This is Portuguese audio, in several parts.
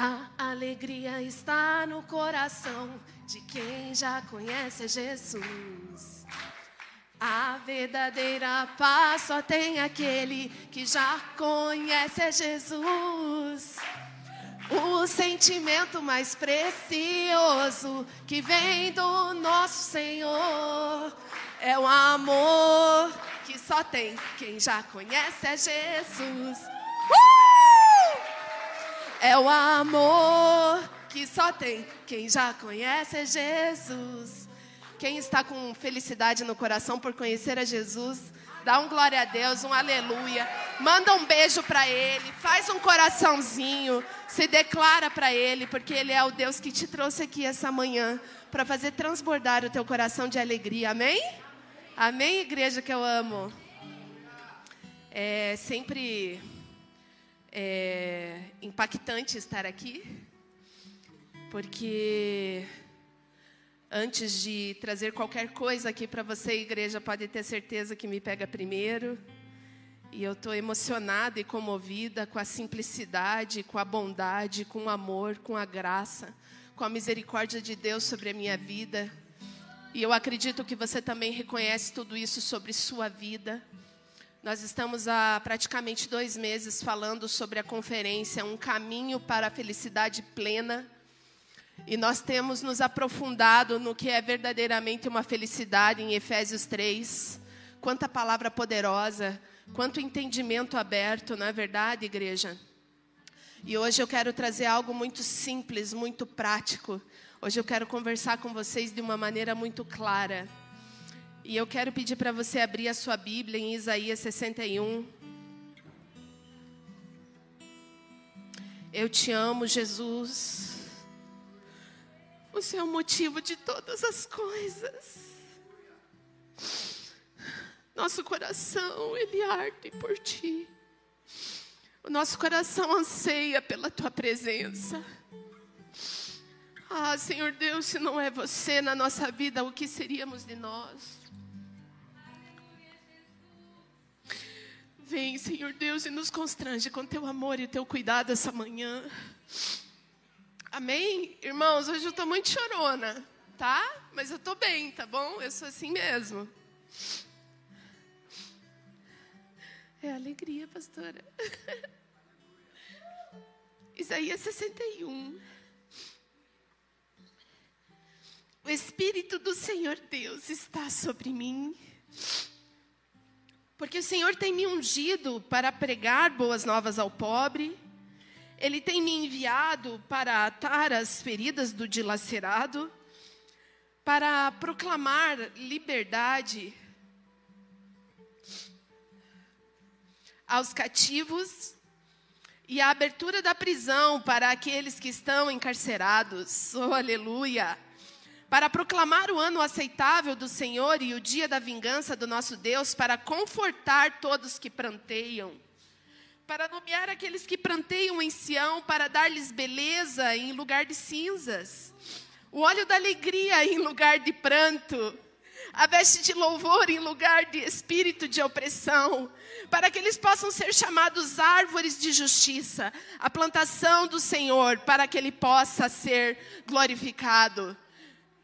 A alegria está no coração de quem já conhece Jesus. A verdadeira paz só tem aquele que já conhece Jesus. O sentimento mais precioso que vem do nosso Senhor é o amor que só tem quem já conhece é Jesus. É o amor que só tem quem já conhece Jesus. Quem está com felicidade no coração por conhecer a Jesus, dá um glória a Deus, um aleluia. Manda um beijo para Ele, faz um coraçãozinho, se declara para Ele, porque Ele é o Deus que te trouxe aqui essa manhã para fazer transbordar o teu coração de alegria. Amém? Amém, igreja que eu amo. É sempre é, impactante estar aqui, porque Antes de trazer qualquer coisa aqui para você, igreja, pode ter certeza que me pega primeiro. E eu estou emocionada e comovida com a simplicidade, com a bondade, com o amor, com a graça, com a misericórdia de Deus sobre a minha vida. E eu acredito que você também reconhece tudo isso sobre sua vida. Nós estamos há praticamente dois meses falando sobre a conferência Um Caminho para a Felicidade Plena. E nós temos nos aprofundado no que é verdadeiramente uma felicidade em Efésios 3. Quanta palavra poderosa, quanto entendimento aberto, não é verdade, igreja? E hoje eu quero trazer algo muito simples, muito prático. Hoje eu quero conversar com vocês de uma maneira muito clara. E eu quero pedir para você abrir a sua Bíblia em Isaías 61. Eu te amo, Jesus. Você é o motivo de todas as coisas. Nosso coração, ele arde por ti. O nosso coração anseia pela tua presença. Ah, Senhor Deus, se não é você na nossa vida, o que seríamos de nós? Vem, Senhor Deus, e nos constrange com teu amor e teu cuidado essa manhã. Amém? Irmãos, hoje eu estou muito chorona, tá? Mas eu estou bem, tá bom? Eu sou assim mesmo. É alegria, pastora. Isaías 61. O Espírito do Senhor Deus está sobre mim. Porque o Senhor tem me ungido para pregar boas novas ao pobre ele tem me enviado para atar as feridas do dilacerado, para proclamar liberdade aos cativos e a abertura da prisão para aqueles que estão encarcerados. Oh, aleluia! Para proclamar o ano aceitável do Senhor e o dia da vingança do nosso Deus, para confortar todos que pranteiam. Para nomear aqueles que planteiam em Sião, para dar-lhes beleza em lugar de cinzas, o óleo da alegria em lugar de pranto, a veste de louvor em lugar de espírito de opressão, para que eles possam ser chamados árvores de justiça, a plantação do Senhor, para que ele possa ser glorificado,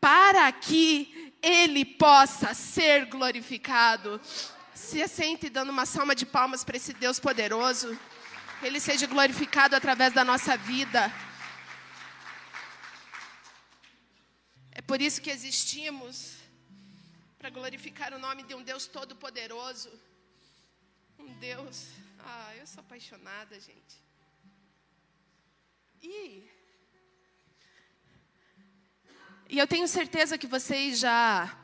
para que ele possa ser glorificado. Se assente dando uma salva de palmas para esse Deus poderoso. Que Ele seja glorificado através da nossa vida. É por isso que existimos para glorificar o nome de um Deus todo-poderoso. Um Deus. Ah, eu sou apaixonada, gente. E. E eu tenho certeza que vocês já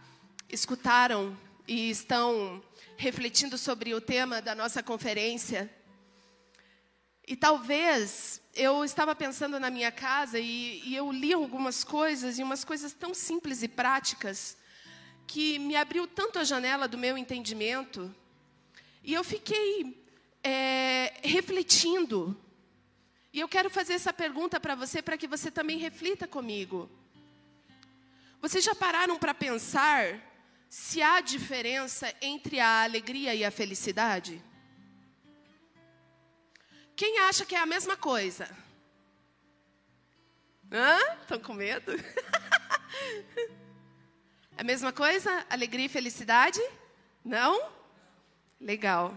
escutaram e estão refletindo sobre o tema da nossa conferência. E talvez eu estava pensando na minha casa e, e, eu li algumas coisas, e umas coisas tão simples e práticas, que me abriu tanto a janela do meu entendimento. E eu fiquei é, refletindo. E eu quero fazer essa pergunta para você, para que você também reflita comigo. Vocês já pararam para pensar se há diferença entre a alegria e a felicidade? Quem acha que é a mesma coisa? Hã? Estão com medo? É a mesma coisa? Alegria e felicidade? Não? Legal.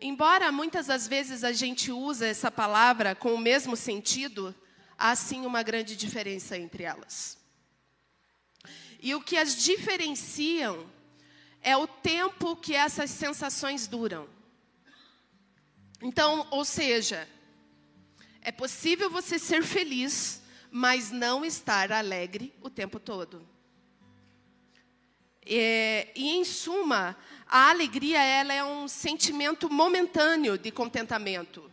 Embora muitas das vezes a gente use essa palavra com o mesmo sentido, há sim uma grande diferença entre elas. E o que as diferenciam é o tempo que essas sensações duram. Então, ou seja, é possível você ser feliz, mas não estar alegre o tempo todo. É, e em suma, a alegria ela é um sentimento momentâneo de contentamento.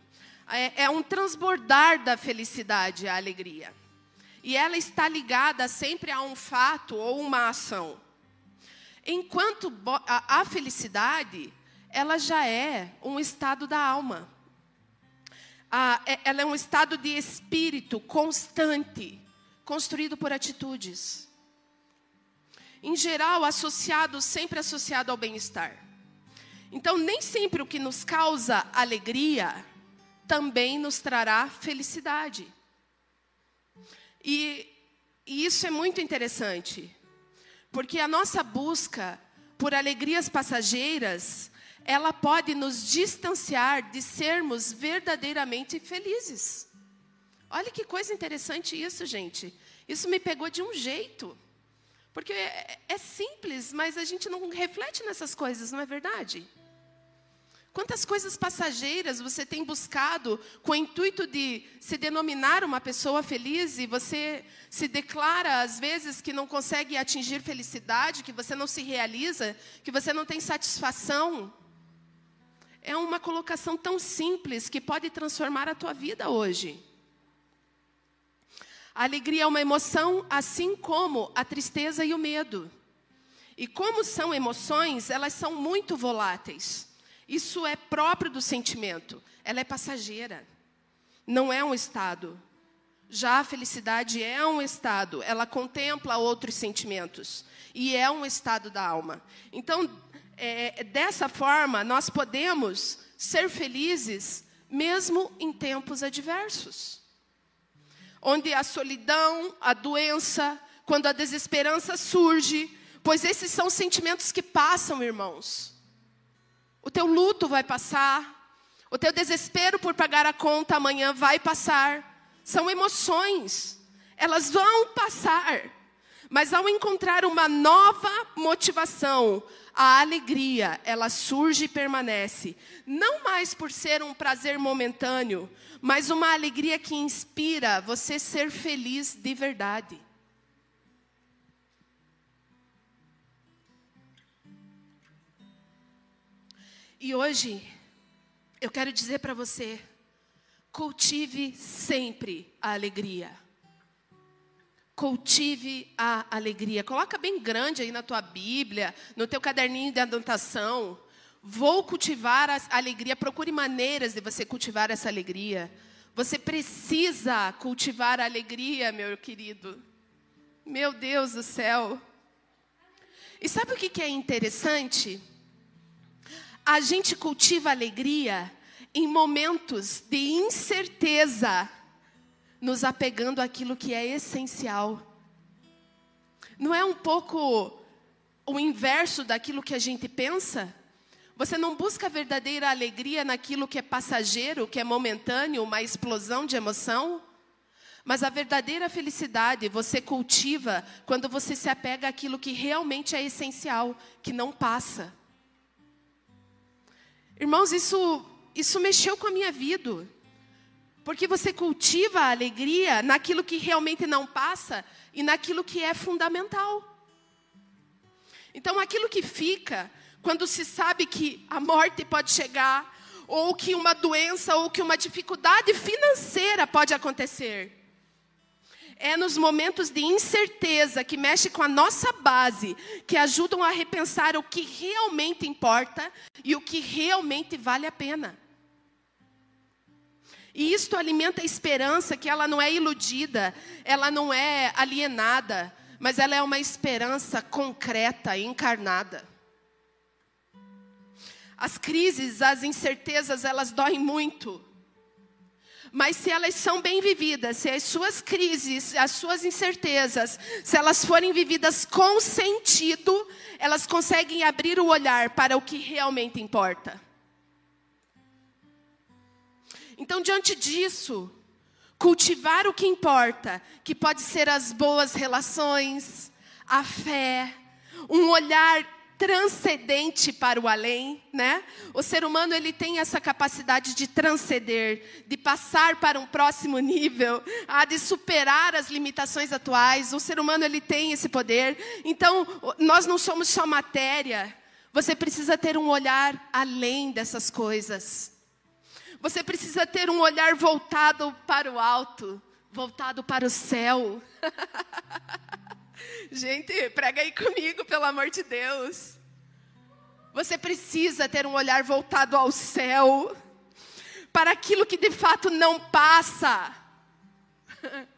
É, é um transbordar da felicidade, a alegria. E ela está ligada sempre a um fato ou uma ação. Enquanto a, felicidade, ela já é um estado da alma. É, ela é um estado de espírito constante, construído por atitudes em geral, associado, sempre associado ao bem-estar. Então, nem sempre o que nos causa alegria também nos trará felicidade. E, e isso é muito interessante, porque a nossa busca por alegrias passageiras, ela pode nos distanciar de sermos verdadeiramente felizes. Olha que coisa interessante isso, gente. Isso me pegou de um jeito. Porque é, é simples, mas a gente não reflete nessas coisas, não é verdade? Quantas coisas passageiras você tem buscado com o intuito de se denominar uma pessoa feliz e você se declara, às vezes, que não consegue atingir felicidade, que você não se realiza, que você não tem satisfação? É uma colocação tão simples que pode transformar a tua vida hoje. A alegria é uma emoção, assim como a tristeza e o medo. E como são emoções, elas são muito voláteis. Isso é próprio do sentimento. Ela é passageira. Não é um estado. Já a felicidade é um estado. Ela contempla outros sentimentos. E é um estado da alma. Então, é, dessa forma, nós podemos ser felizes mesmo em tempos adversos onde a solidão, a doença, quando a desesperança surge, pois esses são sentimentos que passam, irmãos. O teu luto vai passar, o teu desespero por pagar a conta amanhã vai passar. São emoções, elas vão passar. Mas ao encontrar uma nova motivação, a alegria, ela surge e permanece. Não mais por ser um prazer momentâneo, mas uma alegria que inspira você ser feliz de verdade. E hoje, eu quero dizer para você: cultive sempre a alegria. Cultive a alegria. Coloca bem grande aí na tua Bíblia, no teu caderninho de anotação. Vou cultivar a alegria. Procure maneiras de você cultivar essa alegria. Você precisa cultivar a alegria, meu querido. Meu Deus do céu. E sabe o que é interessante? A gente cultiva alegria em momentos de incerteza, nos apegando àquilo que é essencial. Não é um pouco o inverso daquilo que a gente pensa? Você não busca verdadeira alegria naquilo que é passageiro, que é momentâneo, uma explosão de emoção? Mas a verdadeira felicidade você cultiva quando você se apega àquilo que realmente é essencial, que não passa. Irmãos, isso, isso mexeu com a minha vida. Porque você cultiva a alegria naquilo que realmente não passa e naquilo que é fundamental. Então, aquilo que fica, quando se sabe que a morte pode chegar, ou que uma doença, ou que uma dificuldade financeira pode acontecer. É nos momentos de incerteza que mexe com a nossa base, que ajudam a repensar o que realmente importa e o que realmente vale a pena. E isto alimenta a esperança que ela não é iludida, ela não é alienada, mas ela é uma esperança concreta, encarnada. As crises, as incertezas, elas doem muito. Mas se elas são bem vividas, se as suas crises, as suas incertezas, se elas forem vividas com sentido, elas conseguem abrir o olhar para o que realmente importa. Então, diante disso, cultivar o que importa, que pode ser as boas relações, a fé, um olhar transcendente para o além, né? O ser humano ele tem essa capacidade de transcender, de passar para um próximo nível, a de superar as limitações atuais. O ser humano ele tem esse poder. Então, nós não somos só matéria. Você precisa ter um olhar além dessas coisas. Você precisa ter um olhar voltado para o alto, voltado para o céu. Gente, prega aí comigo, pelo amor de Deus. Você precisa ter um olhar voltado ao céu, para aquilo que de fato não passa.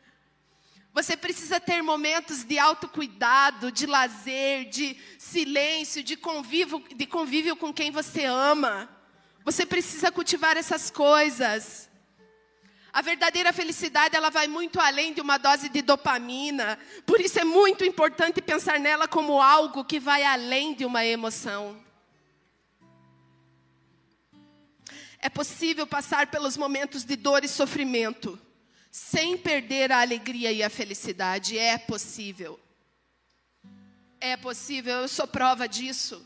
Você precisa ter momentos de autocuidado, de lazer, de silêncio, de convívio, de convívio com quem você ama. Você precisa cultivar essas coisas. A verdadeira felicidade, ela vai muito além de uma dose de dopamina. Por isso é muito importante pensar nela como algo que vai além de uma emoção. É possível passar pelos momentos de dor e sofrimento sem perder a alegria e a felicidade. É possível. É possível, eu sou prova disso.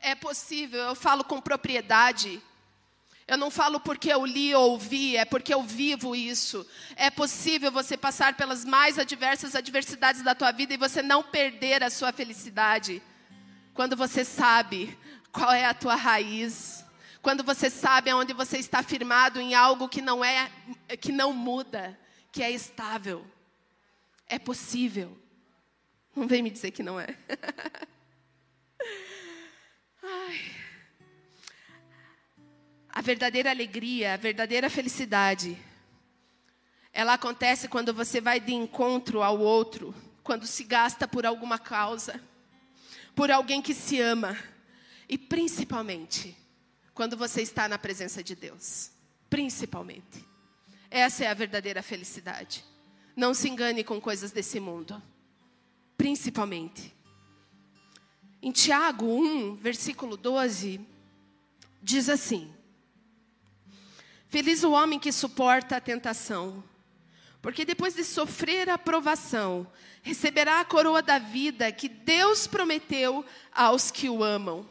É possível, eu falo com propriedade. Eu não falo porque eu li ou ouvi, é porque eu vivo isso. É possível você passar pelas mais adversas adversidades da tua vida e você não perder a sua felicidade. Quando você sabe qual é a tua raiz, quando você sabe aonde você está firmado em algo que não é que não muda, que é estável. É possível. Não vem me dizer que não é. Ai. A verdadeira alegria, a verdadeira felicidade, ela acontece quando você vai de encontro ao outro, quando se gasta por alguma causa, por alguém que se ama, e principalmente quando você está na presença de Deus. Principalmente. Essa é a verdadeira felicidade. Não se engane com coisas desse mundo. Principalmente. Em Tiago 1, versículo 12, diz assim: Feliz o homem que suporta a tentação, porque depois de sofrer a provação, receberá a coroa da vida que Deus prometeu aos que o amam.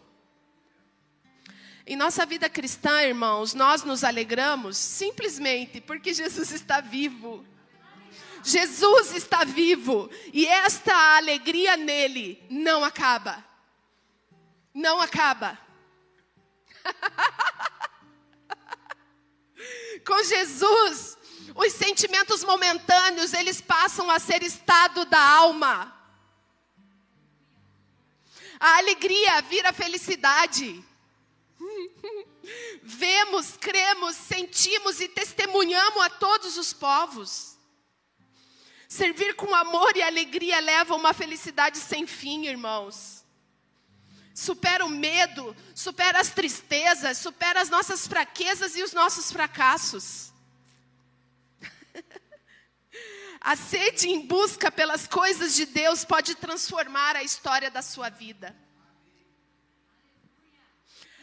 Em nossa vida cristã, irmãos, nós nos alegramos simplesmente porque Jesus está vivo. Jesus está vivo e esta alegria nele não acaba. Não acaba. Com Jesus, os sentimentos momentâneos, eles passam a ser estado da alma. A alegria vira felicidade. Vemos, cremos, sentimos e testemunhamos a todos os povos. Servir com amor e alegria leva a uma felicidade sem fim, irmãos supera o medo, supera as tristezas, supera as nossas fraquezas e os nossos fracassos. A sede em busca pelas coisas de Deus pode transformar a história da sua vida.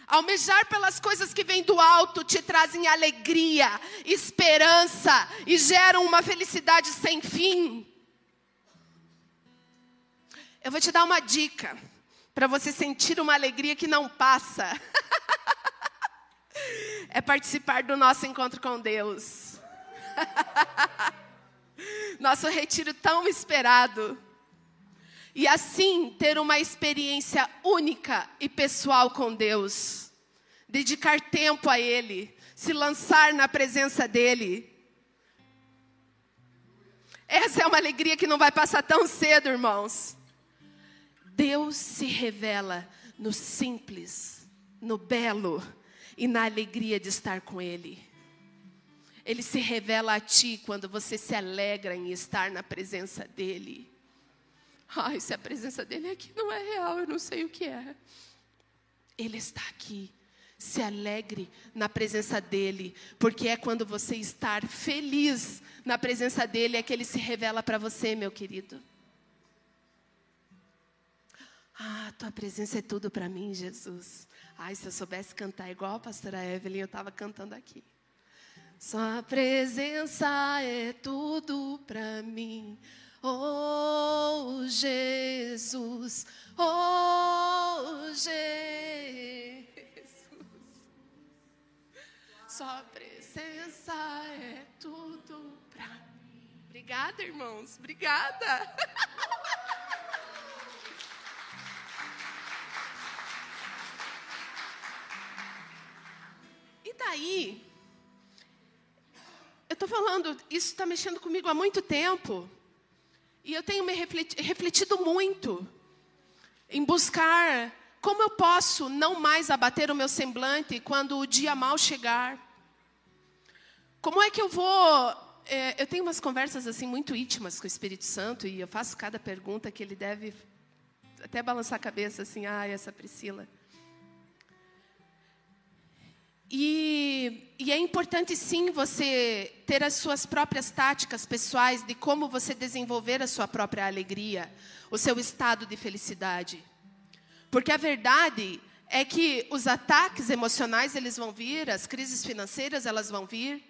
Almejar pelas coisas que vêm do alto te trazem alegria, esperança e geram uma felicidade sem fim. Eu vou te dar uma dica para você sentir uma alegria que não passa, é participar do nosso encontro com Deus. Nosso retiro tão esperado. E assim ter uma experiência única e pessoal com Deus. Dedicar tempo a Ele, se lançar na presença dEle. Essa é uma alegria que não vai passar tão cedo, irmãos. Deus se revela no simples, no belo e na alegria de estar com Ele. Ele se revela a ti quando você se alegra em estar na presença dEle. Ai, se a presença dEle aqui não é real, eu não sei o que é. Ele está aqui, Se alegre na presença dEle, porque é quando você estar feliz na presença dEle é que Ele se revela para você, meu querido. Ah, tua presença é tudo para mim, Jesus. Ai, se eu soubesse cantar igual a pastora Evelyn, eu estava cantando aqui. Sua presença é tudo para mim. Oh, Jesus. Oh, Jesus. Sua presença é tudo para mim. Obrigada, irmãos. Obrigada. Daí, eu estou falando, isso está mexendo comigo há muito tempo. E eu tenho me refletido muito em buscar como eu posso não mais abater o meu semblante quando o dia mal chegar. Como é que eu vou. É, eu tenho umas conversas assim muito íntimas com o Espírito Santo e eu faço cada pergunta que ele deve até balançar a cabeça assim, ah, essa Priscila. E, e, é importante sim você ter as suas próprias táticas pessoais de como você desenvolver a sua própria alegria, o seu estado de felicidade. Porque a verdade é que os ataques emocionais eles vão vir, as crises financeiras elas vão vir,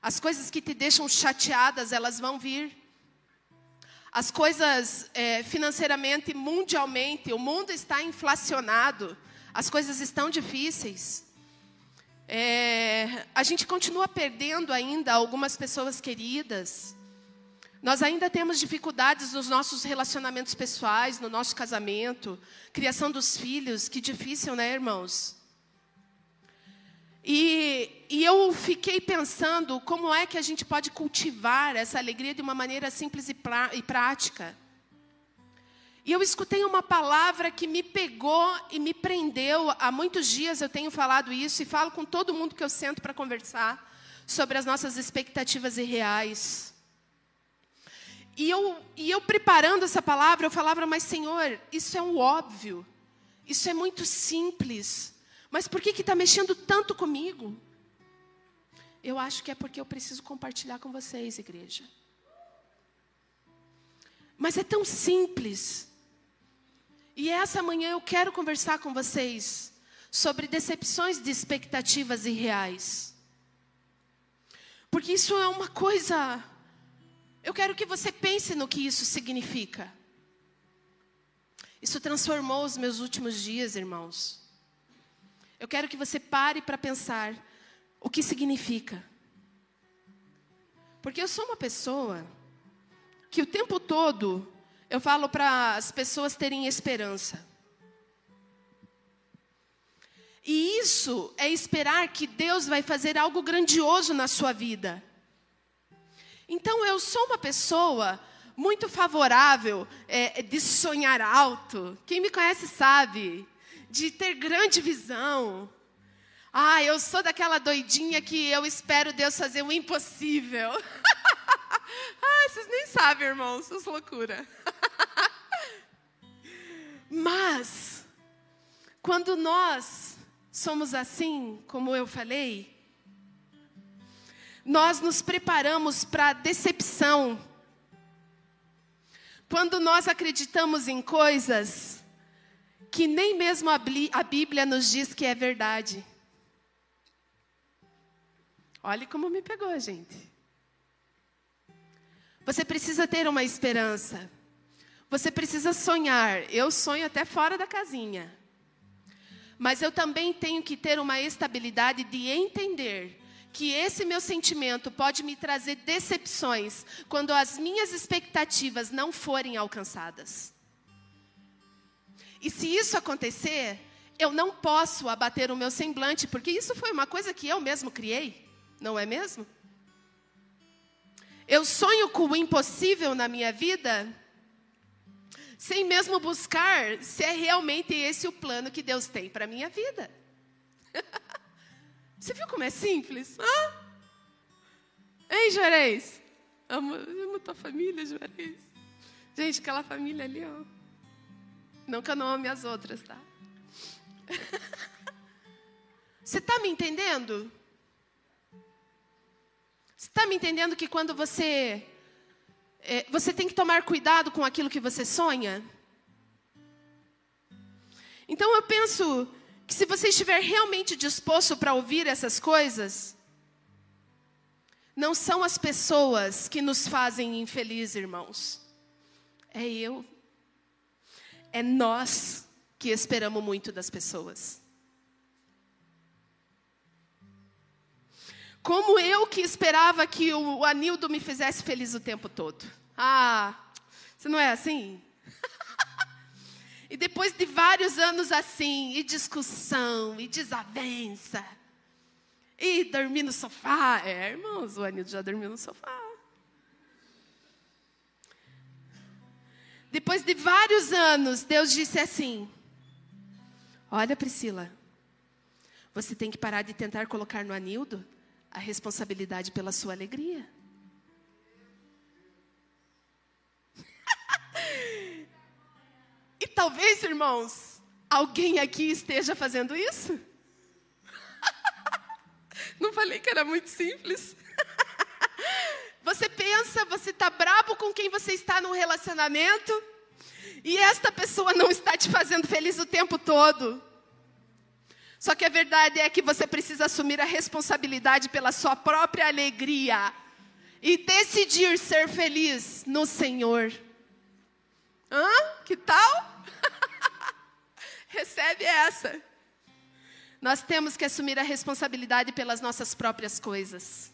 as coisas que te deixam chateadas elas vão vir, as coisas é, financeiramente, mundialmente, o mundo está inflacionado, as coisas estão difíceis. É, a gente continua perdendo ainda algumas pessoas queridas. Nós ainda temos dificuldades nos nossos relacionamentos pessoais, no nosso casamento, criação dos filhos, que difícil, né, irmãos? E, e, eu fiquei pensando como é que a gente pode cultivar essa alegria de uma maneira simples e, pra, e prática. E eu escutei uma palavra que me pegou e me prendeu. Há muitos dias eu tenho falado isso e falo com todo mundo que eu sento para conversar sobre as nossas expectativas irreais. E eu, e eu preparando essa palavra, eu falava, mas Senhor, isso é um óbvio. Isso é muito simples. Mas por que está mexendo tanto comigo? Eu acho que é porque eu preciso compartilhar com vocês, igreja. Mas é tão simples. E essa manhã eu quero conversar com vocês sobre decepções de expectativas irreais. Porque isso é uma coisa. Eu quero que você pense no que isso significa. Isso transformou os meus últimos dias, irmãos. Eu quero que você pare para pensar o que significa. Porque eu sou uma pessoa que o tempo todo eu falo para as pessoas terem esperança. E isso é esperar que Deus vai fazer algo grandioso na sua vida. Então eu sou uma pessoa muito favorável é, de sonhar alto. Quem me conhece sabe, de ter grande visão. Ah, eu sou daquela doidinha que eu espero Deus fazer o impossível. ah, vocês nem sabem, irmãos, essas loucura. Mas, quando nós somos assim, como eu falei, nós nos preparamos para a decepção. Quando nós acreditamos em coisas que nem mesmo a Bíblia nos diz que é verdade. Olhe como me pegou, gente. Você precisa ter uma esperança. Você precisa sonhar. Eu sonho até fora da casinha. Mas eu também tenho que ter uma estabilidade de entender que esse meu sentimento pode me trazer decepções quando as minhas expectativas não forem alcançadas. E se isso acontecer, eu não posso abater o meu semblante, porque isso foi uma coisa que eu mesmo criei, não é mesmo? Eu sonho com o impossível na minha vida, sem mesmo buscar se é realmente esse o plano que Deus tem para a minha vida. Você viu como é simples? Hã? Hein, Juarez? Amo, amo tua família, Juarez. Gente, aquela família ali, ó. Não que eu não ame as outras, tá? Você está me entendendo? Está me entendendo que quando você. É, você tem que tomar cuidado com aquilo que você sonha? Então eu penso que se você estiver realmente disposto para ouvir essas coisas, não são as pessoas que nos fazem infelizes, irmãos. É eu. É nós que esperamos muito das pessoas. Como eu que esperava que o Anildo me fizesse feliz o tempo todo. Ah, você não é assim? e depois de vários anos assim, e discussão, e desavença, e dormir no sofá. É, irmãos, o Anildo já dormiu no sofá. Depois de vários anos, Deus disse assim: Olha, Priscila, você tem que parar de tentar colocar no Anildo a responsabilidade pela sua alegria. e talvez, irmãos, alguém aqui esteja fazendo isso? Não falei que era muito simples. Você pensa, você está brabo com quem você está no relacionamento, e esta pessoa não está te fazendo feliz o tempo todo. Só que a verdade é que você precisa assumir a responsabilidade pela sua própria alegria e decidir ser feliz no Senhor. Hã? Que tal? Recebe essa. Nós temos que assumir a responsabilidade pelas nossas próprias coisas.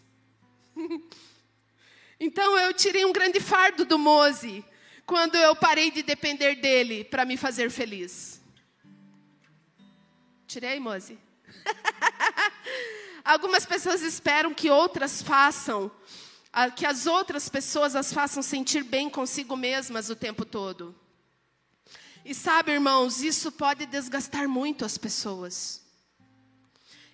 então eu tirei um grande fardo do Mose quando eu parei de depender dele para me fazer feliz. Tirei, Mose? Algumas pessoas esperam que outras façam, que as outras pessoas as façam sentir bem consigo mesmas o tempo todo. E sabe, irmãos, isso pode desgastar muito as pessoas.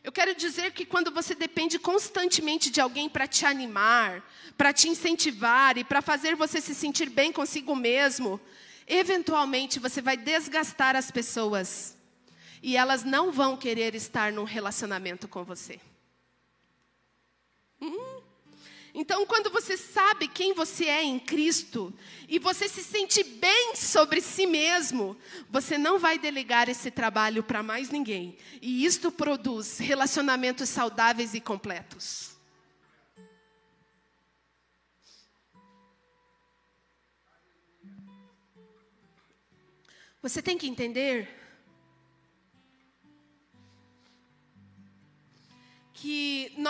Eu quero dizer que quando você depende constantemente de alguém para te animar, para te incentivar e para fazer você se sentir bem consigo mesmo, eventualmente você vai desgastar as pessoas e elas não vão querer estar num relacionamento com você. Hum? Então, quando você sabe quem você é em Cristo e você se sente bem sobre si mesmo, você não vai delegar esse trabalho para mais ninguém. E isto produz relacionamentos saudáveis e completos. Você tem que entender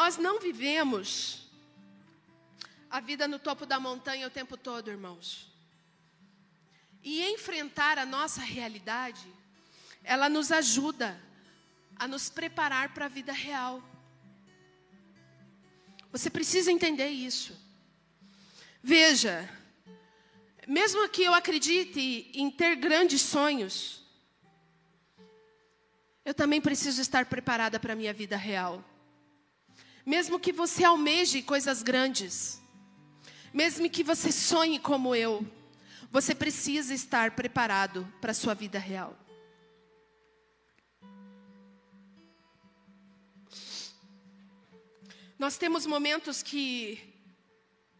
nós não vivemos a vida no topo da montanha o tempo todo, irmãos. E enfrentar a nossa realidade, ela nos ajuda a nos preparar para a vida real. Você precisa entender isso. Veja, mesmo que eu acredite em ter grandes sonhos, eu também preciso estar preparada para a minha vida real. Mesmo que você almeje coisas grandes, mesmo que você sonhe como eu, você precisa estar preparado para a sua vida real. Nós temos momentos que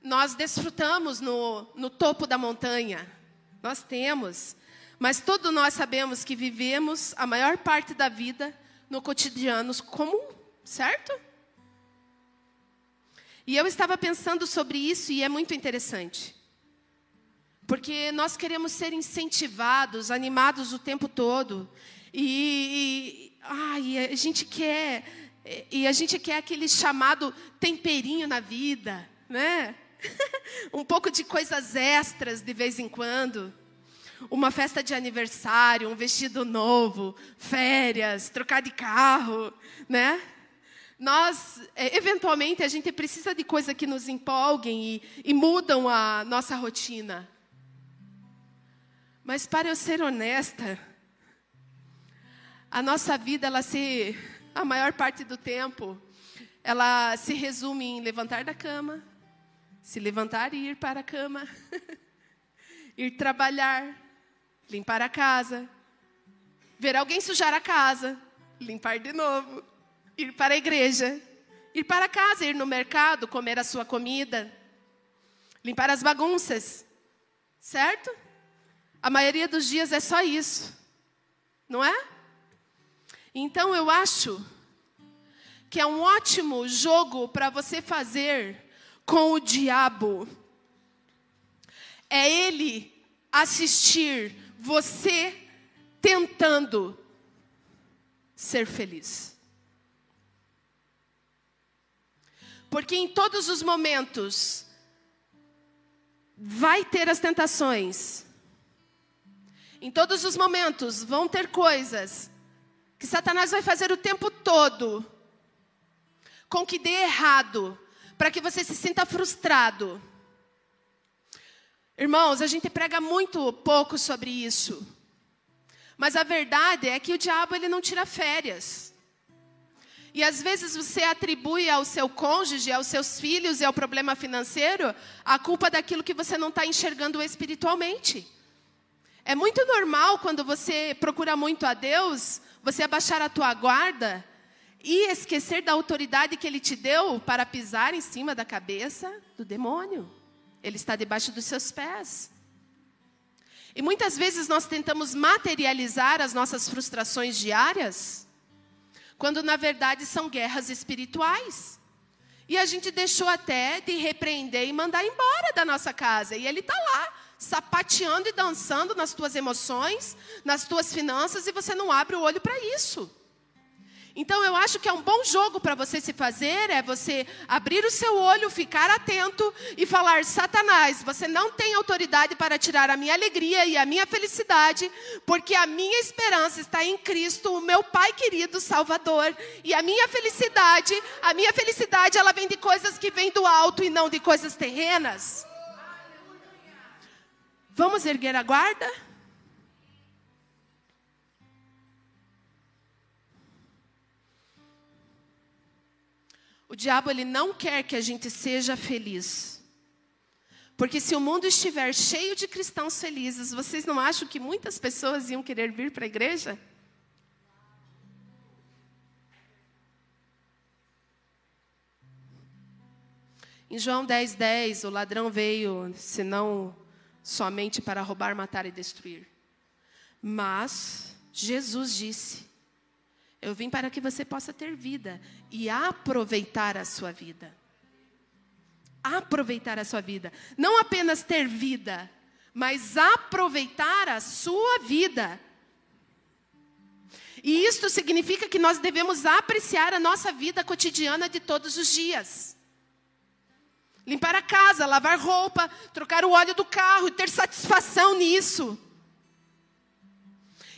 nós desfrutamos no, no topo da montanha. Nós temos. Mas todos nós sabemos que vivemos a maior parte da vida no cotidiano comum, certo? E eu estava pensando sobre isso e é muito interessante. Porque nós queremos ser incentivados, animados o tempo todo. E, e ai, a gente quer e a gente quer aquele chamado temperinho na vida, né? um pouco de coisas extras de vez em quando. Uma festa de aniversário, um vestido novo, férias, trocar de carro, né? Nós, é, eventualmente, a gente precisa de coisas que nos empolguem e, e mudam a nossa rotina. Mas para eu ser honesta, a nossa vida, ela se, a maior parte do tempo, ela se resume em levantar da cama, se levantar e ir para a cama, ir trabalhar, limpar a casa, ver alguém sujar a casa, limpar de novo ir para a igreja, ir para casa, ir no mercado, comer a sua comida, limpar as bagunças, certo? A maioria dos dias é só isso, não é? Então eu acho que é um ótimo jogo para você fazer com o diabo. É ele assistir você tentando ser feliz. Porque em todos os momentos vai ter as tentações. Em todos os momentos vão ter coisas que Satanás vai fazer o tempo todo com que dê errado, para que você se sinta frustrado. Irmãos, a gente prega muito pouco sobre isso. Mas a verdade é que o diabo ele não tira férias. E às vezes você atribui ao seu cônjuge, aos seus filhos e ao problema financeiro a culpa daquilo que você não está enxergando espiritualmente. É muito normal quando você procura muito a Deus, você abaixar a tua guarda e esquecer da autoridade que ele te deu para pisar em cima da cabeça do demônio. Ele está debaixo dos seus pés. E muitas vezes nós tentamos materializar as nossas frustrações diárias, quando na verdade são guerras espirituais. E a gente deixou até de repreender e mandar embora da nossa casa. E ele está lá, sapateando e dançando nas tuas emoções, nas tuas finanças, e você não abre o olho para isso. Então eu acho que é um bom jogo para você se fazer, é você abrir o seu olho, ficar atento e falar: Satanás, você não tem autoridade para tirar a minha alegria e a minha felicidade, porque a minha esperança está em Cristo, o meu Pai querido Salvador. E a minha felicidade, a minha felicidade, ela vem de coisas que vêm do alto e não de coisas terrenas. Vamos erguer a guarda? Diabo ele não quer que a gente seja feliz. Porque se o mundo estiver cheio de cristãos felizes, vocês não acham que muitas pessoas iam querer vir para a igreja? Em João 10, 10, o ladrão veio, senão somente para roubar, matar e destruir. Mas Jesus disse: eu vim para que você possa ter vida e aproveitar a sua vida. Aproveitar a sua vida. Não apenas ter vida, mas aproveitar a sua vida. E isto significa que nós devemos apreciar a nossa vida cotidiana de todos os dias. Limpar a casa, lavar roupa, trocar o óleo do carro e ter satisfação nisso.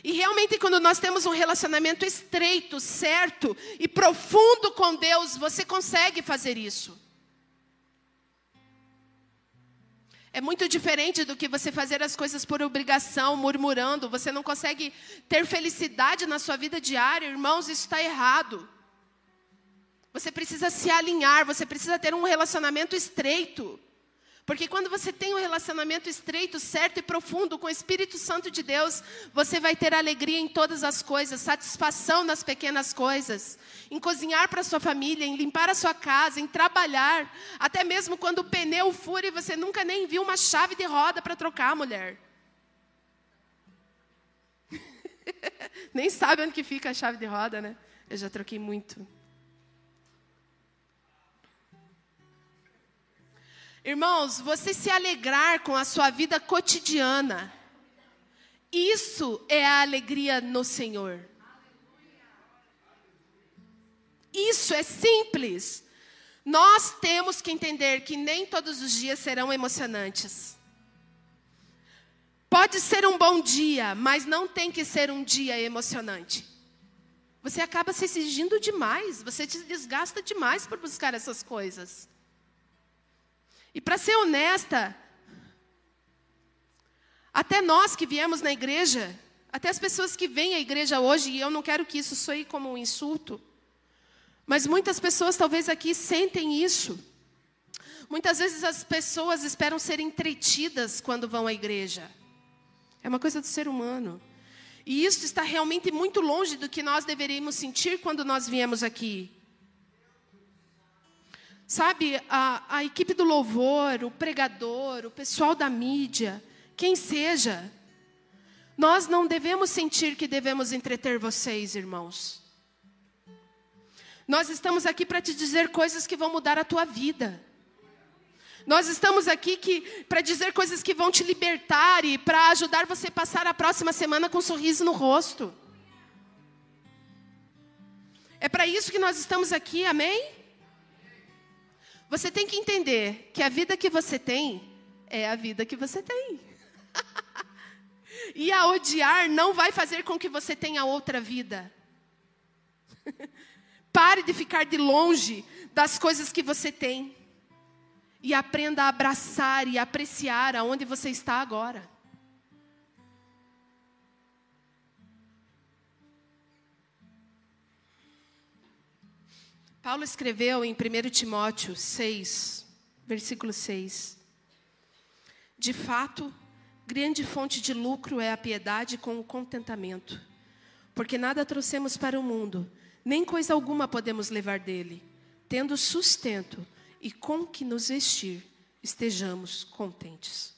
E realmente, quando nós temos um relacionamento estreito, certo e profundo com Deus, você consegue fazer isso. É muito diferente do que você fazer as coisas por obrigação, murmurando. Você não consegue ter felicidade na sua vida diária, irmãos, isso está errado. Você precisa se alinhar, você precisa ter um relacionamento estreito. Porque quando você tem um relacionamento estreito, certo e profundo com o Espírito Santo de Deus, você vai ter alegria em todas as coisas, satisfação nas pequenas coisas, em cozinhar para sua família, em limpar a sua casa, em trabalhar, até mesmo quando o pneu fura e você nunca nem viu uma chave de roda para trocar, mulher. nem sabe onde que fica a chave de roda, né? Eu já troquei muito. Irmãos, você se alegrar com a sua vida cotidiana, isso é a alegria no Senhor. Isso é simples. Nós temos que entender que nem todos os dias serão emocionantes. Pode ser um bom dia, mas não tem que ser um dia emocionante. Você acaba se exigindo demais, você se desgasta demais por buscar essas coisas. E para ser honesta, até nós que viemos na igreja, até as pessoas que vêm à igreja hoje, e eu não quero que isso soe como um insulto, mas muitas pessoas talvez aqui sentem isso. Muitas vezes as pessoas esperam ser entretidas quando vão à igreja. É uma coisa do ser humano. E isso está realmente muito longe do que nós deveríamos sentir quando nós viemos aqui. Sabe, a, a equipe do louvor, o pregador, o pessoal da mídia, quem seja, nós não devemos sentir que devemos entreter vocês, irmãos. Nós estamos aqui para te dizer coisas que vão mudar a tua vida. Nós estamos aqui para dizer coisas que vão te libertar e para ajudar você a passar a próxima semana com um sorriso no rosto. É para isso que nós estamos aqui, amém? Você tem que entender que a vida que você tem é a vida que você tem. e a odiar não vai fazer com que você tenha outra vida. Pare de ficar de longe das coisas que você tem e aprenda a abraçar e apreciar aonde você está agora. Paulo escreveu em 1 Timóteo 6, versículo 6. De fato, grande fonte de lucro é a piedade com o contentamento, porque nada trouxemos para o mundo, nem coisa alguma podemos levar dele, tendo sustento e com que nos vestir, estejamos contentes.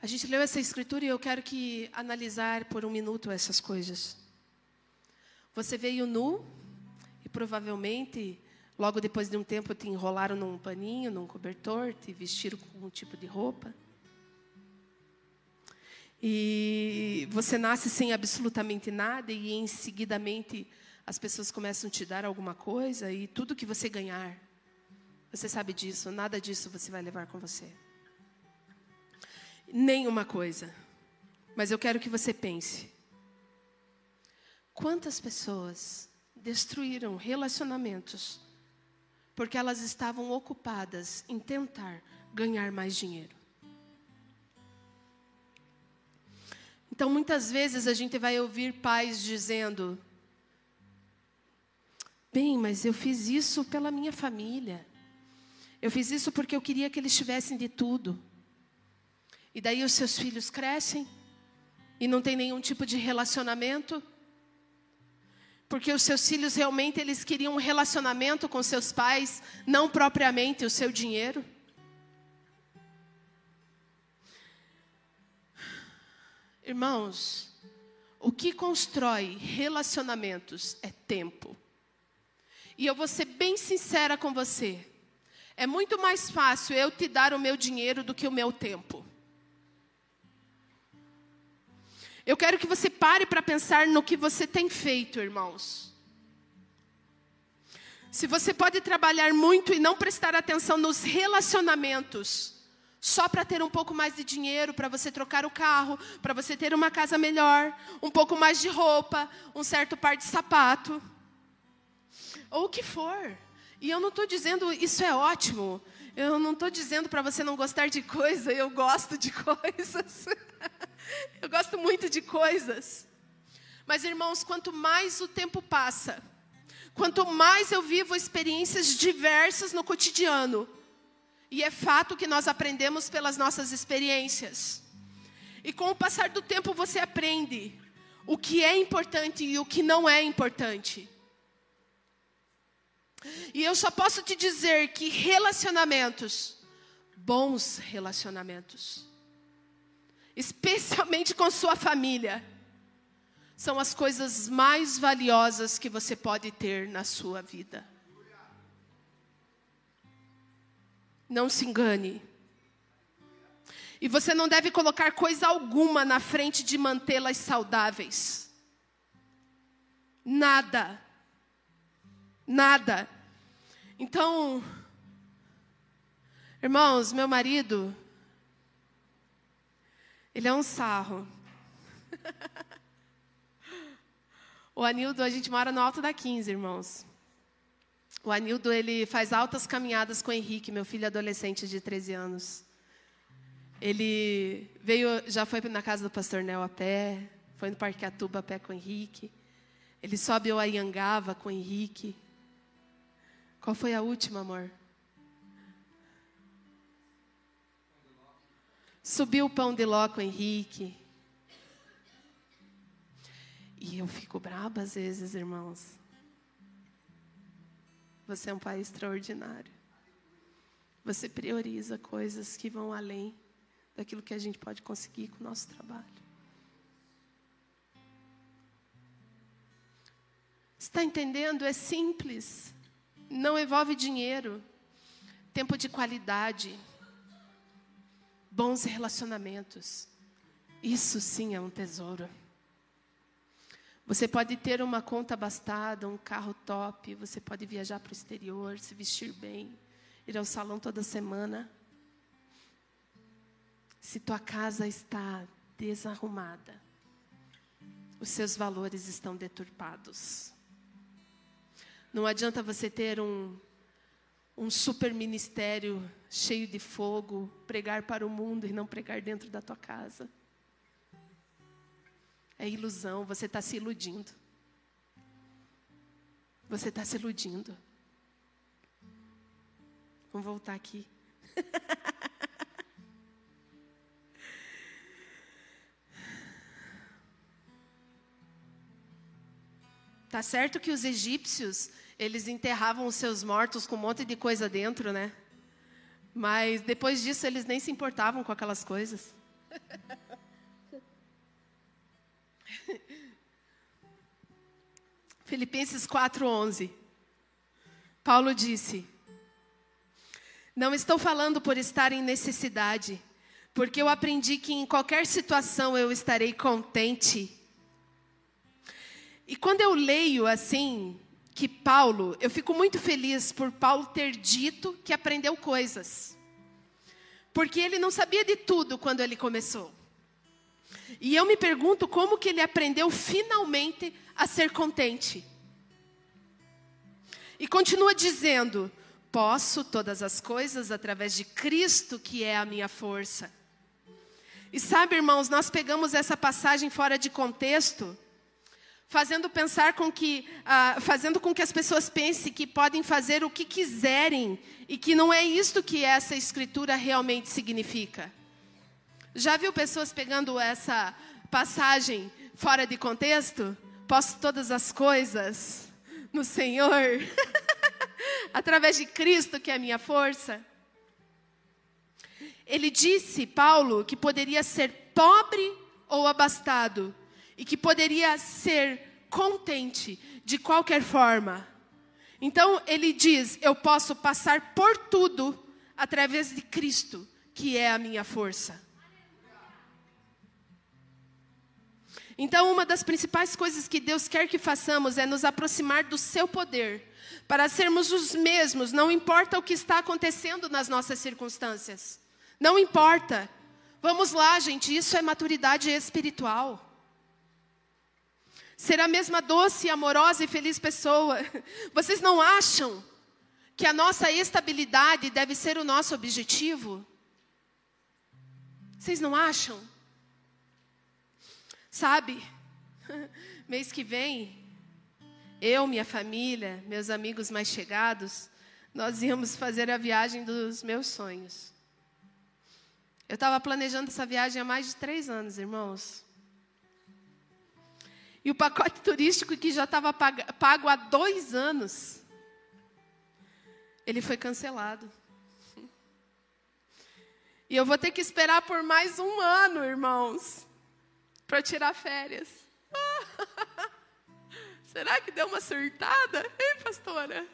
A gente leu essa escritura e eu quero que analisar por um minuto essas coisas. Você veio nu provavelmente logo depois de um tempo te enrolaram num paninho, num cobertor, te vestiram com um tipo de roupa. E você nasce sem absolutamente nada e em seguidamente as pessoas começam a te dar alguma coisa e tudo que você ganhar, você sabe disso, nada disso você vai levar com você. Nenhuma coisa. Mas eu quero que você pense. Quantas pessoas destruíram relacionamentos porque elas estavam ocupadas em tentar ganhar mais dinheiro? Então, muitas vezes a gente vai ouvir pais dizendo: Bem, mas eu fiz isso pela minha família. Eu fiz isso porque eu queria que eles tivessem de tudo. E daí os seus filhos crescem e não tem nenhum tipo de relacionamento. Porque os seus filhos realmente eles queriam um relacionamento com seus pais, não propriamente o seu dinheiro. Irmãos, o que constrói relacionamentos é tempo. E eu vou ser bem sincera com você. É muito mais fácil eu te dar o meu dinheiro do que o meu tempo. Eu quero que você pare para pensar no que você tem feito, irmãos. Se você pode trabalhar muito e não prestar atenção nos relacionamentos, só para ter um pouco mais de dinheiro, para você trocar o carro, para você ter uma casa melhor, um pouco mais de roupa, um certo par de sapato ou o que for. E eu não estou dizendo isso é ótimo. Eu não estou dizendo para você não gostar de coisa. Eu gosto de coisas. eu gosto muito de coisas. Mas, irmãos, quanto mais o tempo passa, quanto mais eu vivo experiências diversas no cotidiano, e é fato que nós aprendemos pelas nossas experiências. E com o passar do tempo você aprende o que é importante e o que não é importante. E eu só posso te dizer que relacionamentos, bons relacionamentos, especialmente com sua família, são as coisas mais valiosas que você pode ter na sua vida. Não se engane. E você não deve colocar coisa alguma na frente de mantê-las saudáveis. Nada. Nada. Então, irmãos, meu marido, ele é um sarro. o Anildo, a gente mora no alto da 15, irmãos. O Anildo, ele faz altas caminhadas com o Henrique, meu filho adolescente de 13 anos. Ele veio, já foi na casa do pastor Nel a pé, foi no Parque Atuba a pé com o Henrique. Ele sobe o Ayangava com o Henrique. Qual foi a última, amor? Subiu o pão de ló com o Henrique. E eu fico braba às vezes, irmãos. Você é um pai extraordinário. Você prioriza coisas que vão além daquilo que a gente pode conseguir com o nosso trabalho. Está entendendo? É simples. Não envolve dinheiro. Tempo de qualidade. Bons relacionamentos. Isso sim é um tesouro. Você pode ter uma conta abastada, um carro top, você pode viajar para o exterior, se vestir bem, ir ao salão toda semana. Se tua casa está desarrumada, os seus valores estão deturpados. Não adianta você ter um, um super ministério cheio de fogo, pregar para o mundo e não pregar dentro da tua casa. É ilusão, você está se iludindo. Você está se iludindo. Vamos voltar aqui. Tá certo que os egípcios, eles enterravam os seus mortos com um monte de coisa dentro, né? Mas depois disso eles nem se importavam com aquelas coisas. Filipenses 4:11. Paulo disse: Não estou falando por estar em necessidade, porque eu aprendi que em qualquer situação eu estarei contente. E quando eu leio assim, que Paulo, eu fico muito feliz por Paulo ter dito que aprendeu coisas. Porque ele não sabia de tudo quando ele começou. E eu me pergunto como que ele aprendeu finalmente a ser contente. E continua dizendo: Posso todas as coisas através de Cristo, que é a minha força. E sabe, irmãos, nós pegamos essa passagem fora de contexto fazendo pensar com que, uh, fazendo com que as pessoas pensem que podem fazer o que quiserem e que não é isto que essa escritura realmente significa. Já viu pessoas pegando essa passagem fora de contexto? Posso todas as coisas no Senhor, através de Cristo que é a minha força. Ele disse, Paulo, que poderia ser pobre ou abastado e que poderia ser contente de qualquer forma. Então ele diz: Eu posso passar por tudo através de Cristo, que é a minha força. Então, uma das principais coisas que Deus quer que façamos é nos aproximar do seu poder, para sermos os mesmos, não importa o que está acontecendo nas nossas circunstâncias. Não importa. Vamos lá, gente, isso é maturidade espiritual. Ser a mesma doce, amorosa e feliz pessoa. Vocês não acham que a nossa estabilidade deve ser o nosso objetivo? Vocês não acham? Sabe, mês que vem, eu, minha família, meus amigos mais chegados, nós íamos fazer a viagem dos meus sonhos. Eu estava planejando essa viagem há mais de três anos, irmãos. E o pacote turístico que já estava pago há dois anos, ele foi cancelado. E eu vou ter que esperar por mais um ano, irmãos, para tirar férias. Será que deu uma surtada? Ei, pastora?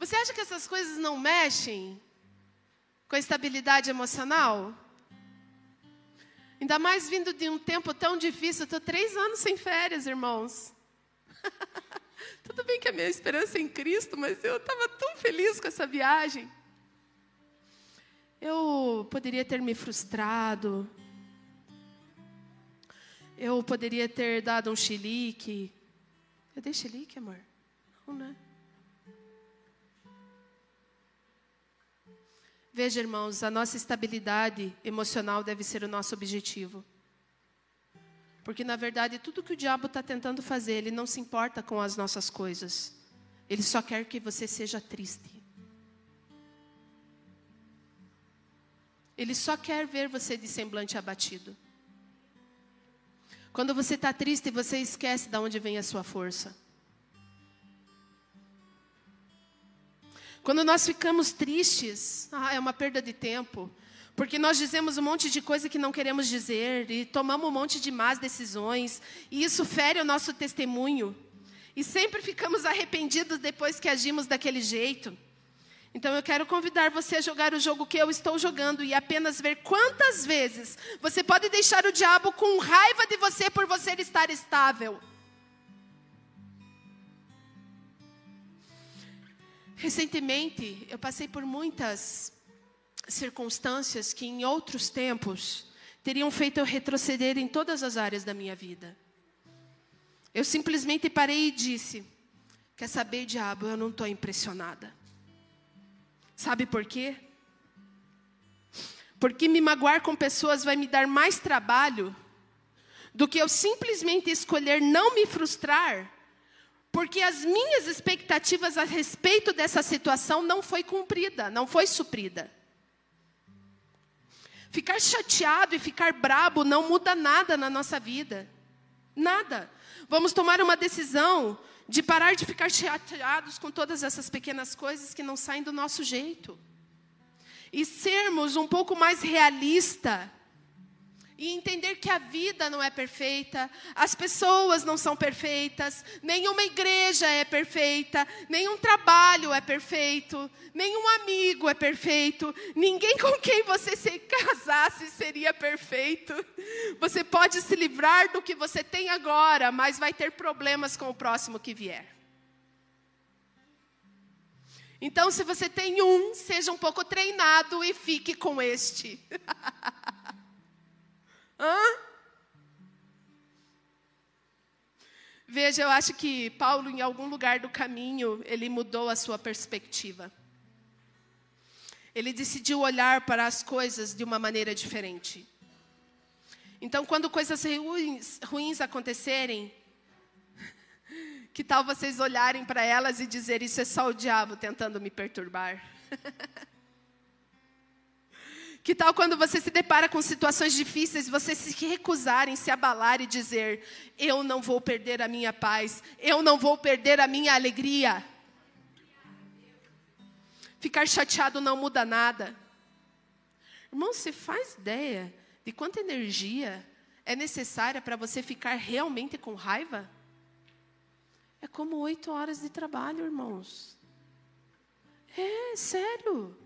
Você acha que essas coisas não mexem com a estabilidade emocional? Ainda mais vindo de um tempo tão difícil. Estou três anos sem férias, irmãos. Tudo bem que a minha esperança é em Cristo, mas eu estava tão feliz com essa viagem. Eu poderia ter me frustrado. Eu poderia ter dado um chilique. Eu dei chilique, amor? Não, né? Veja, irmãos, a nossa estabilidade emocional deve ser o nosso objetivo. Porque, na verdade, tudo que o diabo está tentando fazer, ele não se importa com as nossas coisas. Ele só quer que você seja triste. Ele só quer ver você de semblante abatido. Quando você está triste, você esquece de onde vem a sua força. Quando nós ficamos tristes, ah, é uma perda de tempo. Porque nós dizemos um monte de coisa que não queremos dizer, e tomamos um monte de más decisões, e isso fere o nosso testemunho. E sempre ficamos arrependidos depois que agimos daquele jeito. Então eu quero convidar você a jogar o jogo que eu estou jogando e apenas ver quantas vezes você pode deixar o diabo com raiva de você por você estar estável. Recentemente, eu passei por muitas circunstâncias que em outros tempos teriam feito eu retroceder em todas as áreas da minha vida. Eu simplesmente parei e disse: Quer saber, diabo, eu não estou impressionada. Sabe por quê? Porque me magoar com pessoas vai me dar mais trabalho do que eu simplesmente escolher não me frustrar porque as minhas expectativas a respeito dessa situação não foi cumprida, não foi suprida. Ficar chateado e ficar brabo não muda nada na nossa vida. Nada. Vamos tomar uma decisão de parar de ficar chateados com todas essas pequenas coisas que não saem do nosso jeito. E sermos um pouco mais realista e entender que a vida não é perfeita, as pessoas não são perfeitas, nenhuma igreja é perfeita, nenhum trabalho é perfeito, nenhum amigo é perfeito, ninguém com quem você se casasse seria perfeito. Você pode se livrar do que você tem agora, mas vai ter problemas com o próximo que vier. Então, se você tem um, seja um pouco treinado e fique com este. Hã? Veja, eu acho que Paulo, em algum lugar do caminho, ele mudou a sua perspectiva. Ele decidiu olhar para as coisas de uma maneira diferente. Então, quando coisas ruins, ruins acontecerem, que tal vocês olharem para elas e dizer: Isso é só o diabo tentando me perturbar? Que tal quando você se depara com situações difíceis, você se recusar em se abalar e dizer: Eu não vou perder a minha paz, eu não vou perder a minha alegria. Ficar chateado não muda nada. Irmão, você faz ideia de quanta energia é necessária para você ficar realmente com raiva? É como oito horas de trabalho, irmãos. É, sério.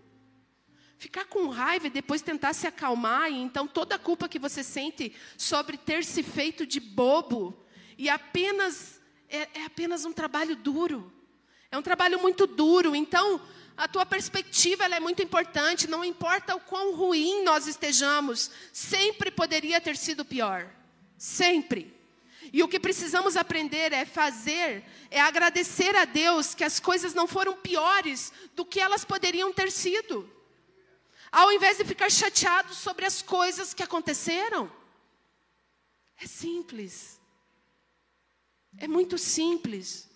Ficar com raiva e depois tentar se acalmar, e então toda a culpa que você sente sobre ter se feito de bobo, e apenas é, é apenas um trabalho duro. É um trabalho muito duro. Então, a tua perspectiva é muito importante. Não importa o quão ruim nós estejamos, sempre poderia ter sido pior. Sempre. E o que precisamos aprender é fazer, é agradecer a Deus que as coisas não foram piores do que elas poderiam ter sido ao invés de ficar chateado sobre as coisas que aconteceram. É simples. É muito simples.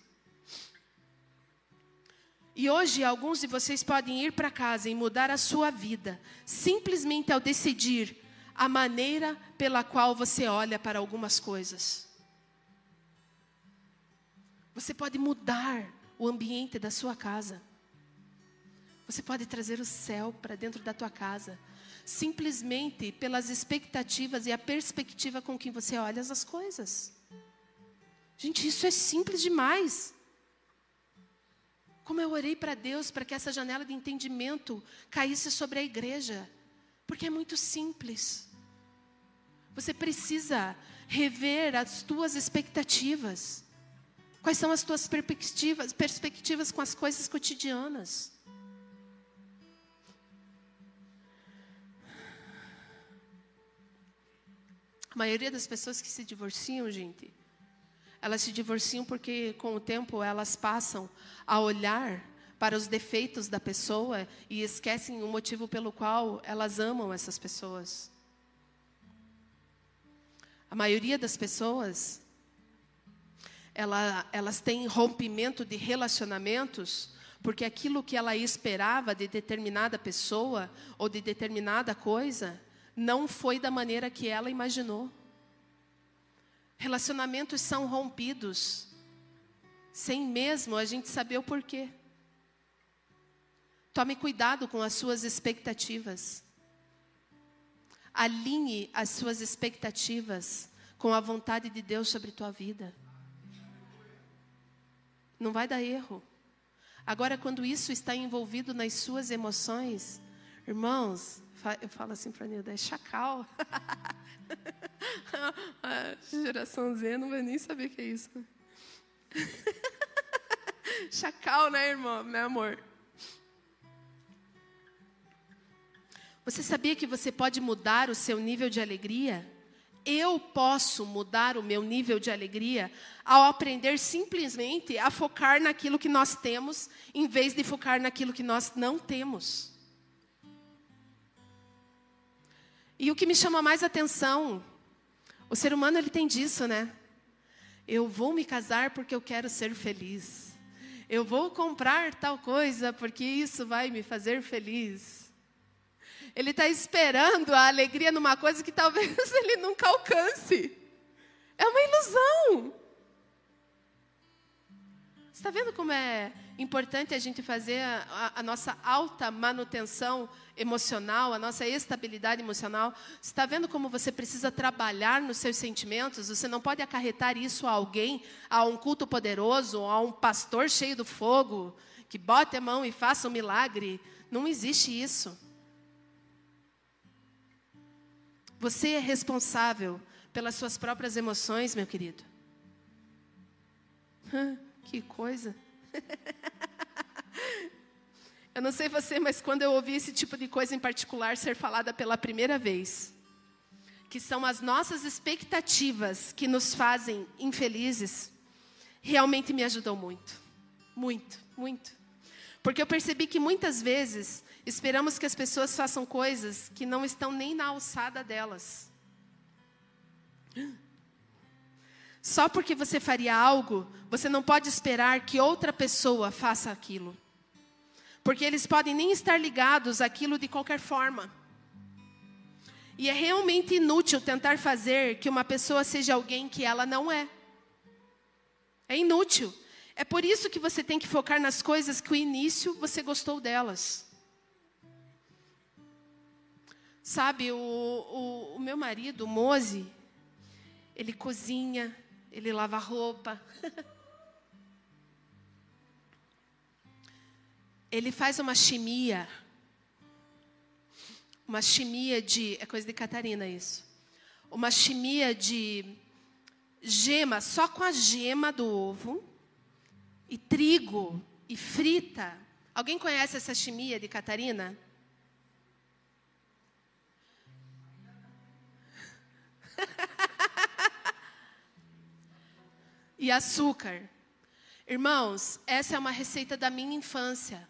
E hoje alguns de vocês podem ir para casa e mudar a sua vida, simplesmente ao decidir a maneira pela qual você olha para algumas coisas. Você pode mudar o ambiente da sua casa. Você pode trazer o céu para dentro da tua casa, simplesmente pelas expectativas e a perspectiva com que você olha as coisas. Gente, isso é simples demais. Como eu orei para Deus para que essa janela de entendimento caísse sobre a igreja, porque é muito simples. Você precisa rever as tuas expectativas. Quais são as tuas perspectivas, perspectivas com as coisas cotidianas? A maioria das pessoas que se divorciam, gente, elas se divorciam porque com o tempo elas passam a olhar para os defeitos da pessoa e esquecem o motivo pelo qual elas amam essas pessoas. A maioria das pessoas, ela, elas têm rompimento de relacionamentos porque aquilo que ela esperava de determinada pessoa ou de determinada coisa não foi da maneira que ela imaginou. Relacionamentos são rompidos sem mesmo a gente saber o porquê. Tome cuidado com as suas expectativas. Alinhe as suas expectativas com a vontade de Deus sobre tua vida. Não vai dar erro. Agora, quando isso está envolvido nas suas emoções, irmãos, eu falo assim para a Nilda, é chacal. a geração Z não vai nem saber o que é isso. chacal, né, irmão? Meu amor. Você sabia que você pode mudar o seu nível de alegria? Eu posso mudar o meu nível de alegria ao aprender simplesmente a focar naquilo que nós temos, em vez de focar naquilo que nós não temos. E o que me chama mais atenção, o ser humano ele tem disso, né? Eu vou me casar porque eu quero ser feliz. Eu vou comprar tal coisa porque isso vai me fazer feliz. Ele está esperando a alegria numa coisa que talvez ele nunca alcance. É uma ilusão. Está vendo como é importante a gente fazer a, a, nossa alta manutenção emocional, a nossa estabilidade emocional? Está vendo como você precisa trabalhar nos seus sentimentos? Você não pode acarretar isso a alguém, a um culto poderoso, a um pastor cheio do fogo, que bote a mão e faça um milagre. Não existe isso. Você é responsável pelas suas próprias emoções, meu querido. Que coisa. Eu não sei você, mas quando eu ouvi esse tipo de coisa em particular ser falada pela primeira vez, que são as nossas expectativas que nos fazem infelizes, realmente me ajudou muito. Muito, muito. Porque eu percebi que muitas vezes esperamos que as pessoas façam coisas que não estão nem na alçada delas. Só porque você faria algo, você não pode esperar que outra pessoa faça aquilo. Porque eles podem nem estar ligados àquilo de qualquer forma. E é realmente inútil tentar fazer que uma pessoa seja alguém que ela não é. É inútil. É por isso que você tem que focar nas coisas que o início você gostou delas. Sabe, o, o, o meu marido, o Mose, ele cozinha, ele lava roupa. ele faz uma chimia. Uma chimia de. É coisa de Catarina isso. Uma chimia de gema, só com a gema do ovo, e trigo, e frita. Alguém conhece essa chimia de Catarina? e açúcar. Irmãos, essa é uma receita da minha infância,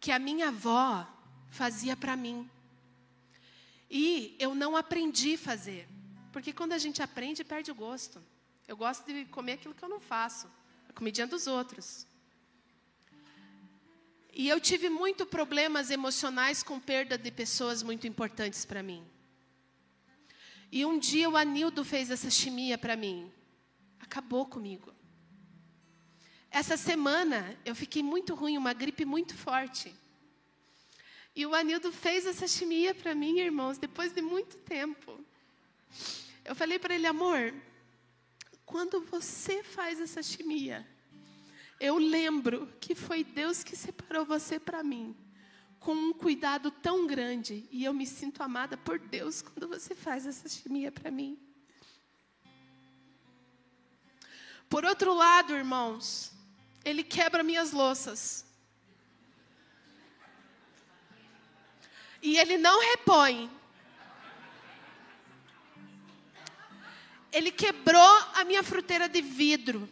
que a minha avó fazia para mim. E eu não aprendi a fazer, porque quando a gente aprende, perde o gosto. Eu gosto de comer aquilo que eu não faço, a comidinha dos outros. E eu tive muito problemas emocionais com perda de pessoas muito importantes para mim. E um dia o Anildo fez essa chimia para mim acabou comigo. Essa semana eu fiquei muito ruim, uma gripe muito forte. E o Anildo fez essa chimia para mim, irmãos, depois de muito tempo. Eu falei para ele, amor, quando você faz essa chimia, eu lembro que foi Deus que separou você para mim, com um cuidado tão grande, e eu me sinto amada por Deus quando você faz essa chimia para mim. Por outro lado, irmãos, ele quebra minhas louças. E ele não repõe. Ele quebrou a minha fruteira de vidro.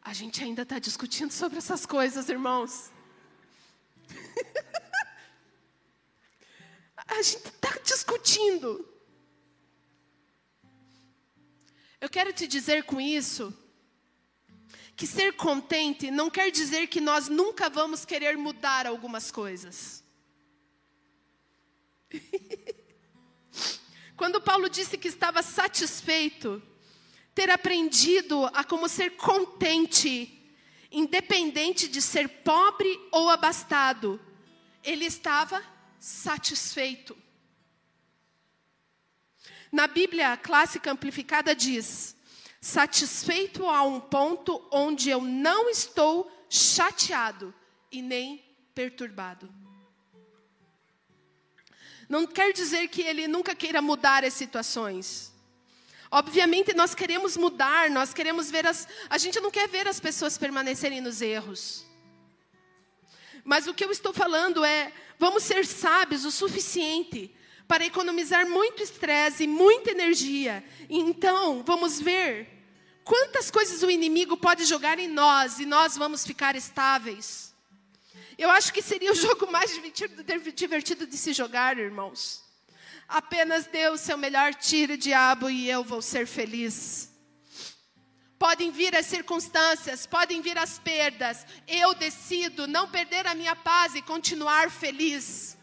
A gente ainda está discutindo sobre essas coisas, irmãos. a gente está discutindo. Eu quero te dizer com isso que ser contente não quer dizer que nós nunca vamos querer mudar algumas coisas. Quando Paulo disse que estava satisfeito, ter aprendido a como ser contente, independente de ser pobre ou abastado, ele estava satisfeito. Na Bíblia clássica amplificada diz: satisfeito a um ponto onde eu não estou chateado e nem perturbado. Não quer dizer que ele nunca queira mudar as situações. Obviamente nós queremos mudar, nós queremos ver as. A gente não quer ver as pessoas permanecerem nos erros. Mas o que eu estou falando é: vamos ser sábios o suficiente para economizar muito estresse e muita energia. Então, vamos ver quantas coisas o inimigo pode jogar em nós e nós vamos ficar estáveis. Eu acho que seria o jogo mais divertido, de se jogar, irmãos. Apenas dê o seu melhor tiro, diabo, e eu vou ser feliz. Podem vir as circunstâncias, podem vir as perdas. Eu decido não perder a minha paz e continuar feliz.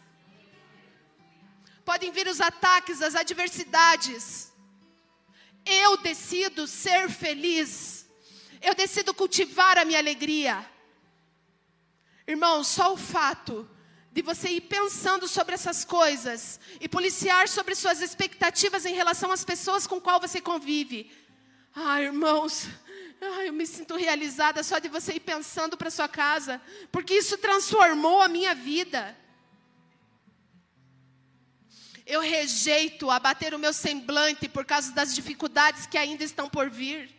Podem vir os ataques, as adversidades. Eu decido ser feliz. Eu decido cultivar a minha alegria. Irmão, só o fato de você ir pensando sobre essas coisas e policiar sobre suas expectativas em relação às pessoas com qual você convive. Ah, irmãos, ah, eu me sinto realizada só de você ir pensando para sua casa, porque isso transformou a minha vida. Eu rejeito abater o meu semblante por causa das dificuldades que ainda estão por vir.